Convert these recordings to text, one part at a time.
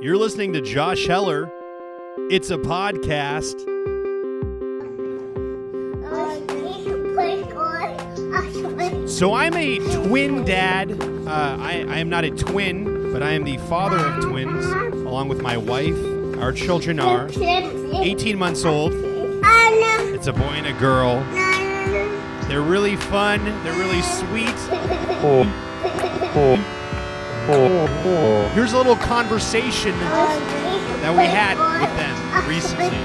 You're listening to Josh Heller. It's a podcast. So I'm a twin dad. Uh, I, I am not a twin, but I am the father of twins, along with my wife. Our children are 18 months old. It's a boy and a girl. They're really fun. They're really sweet. Here's a little conversation that we had with them recently.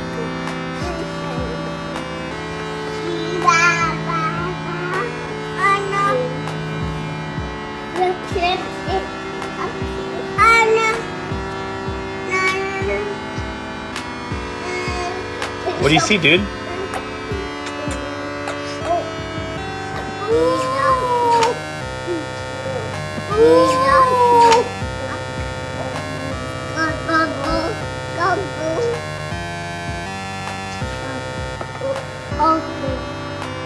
What do you see, dude?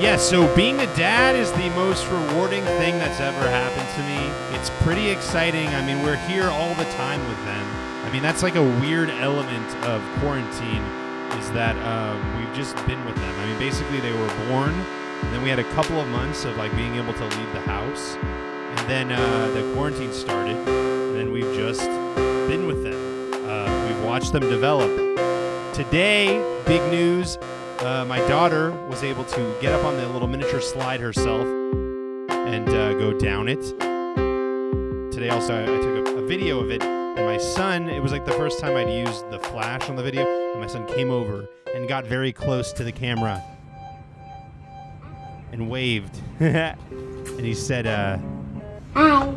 Yeah, so being a dad is the most rewarding thing that's ever happened to me. It's pretty exciting. I mean, we're here all the time with them. I mean, that's like a weird element of quarantine is that um, we've just been with them. I mean, basically, they were born, and then we had a couple of months of like being able to leave the house, and then uh, the quarantine started, and then we've just been with them. Uh, we've watched them develop. Today, big news uh, my daughter was able to get up on the little miniature slide herself and uh, go down it. Today, also, I, I took a, a video of it, and my son, it was like the first time I'd used the flash on the video, and my son came over and got very close to the camera and waved. and he said, uh, Hi.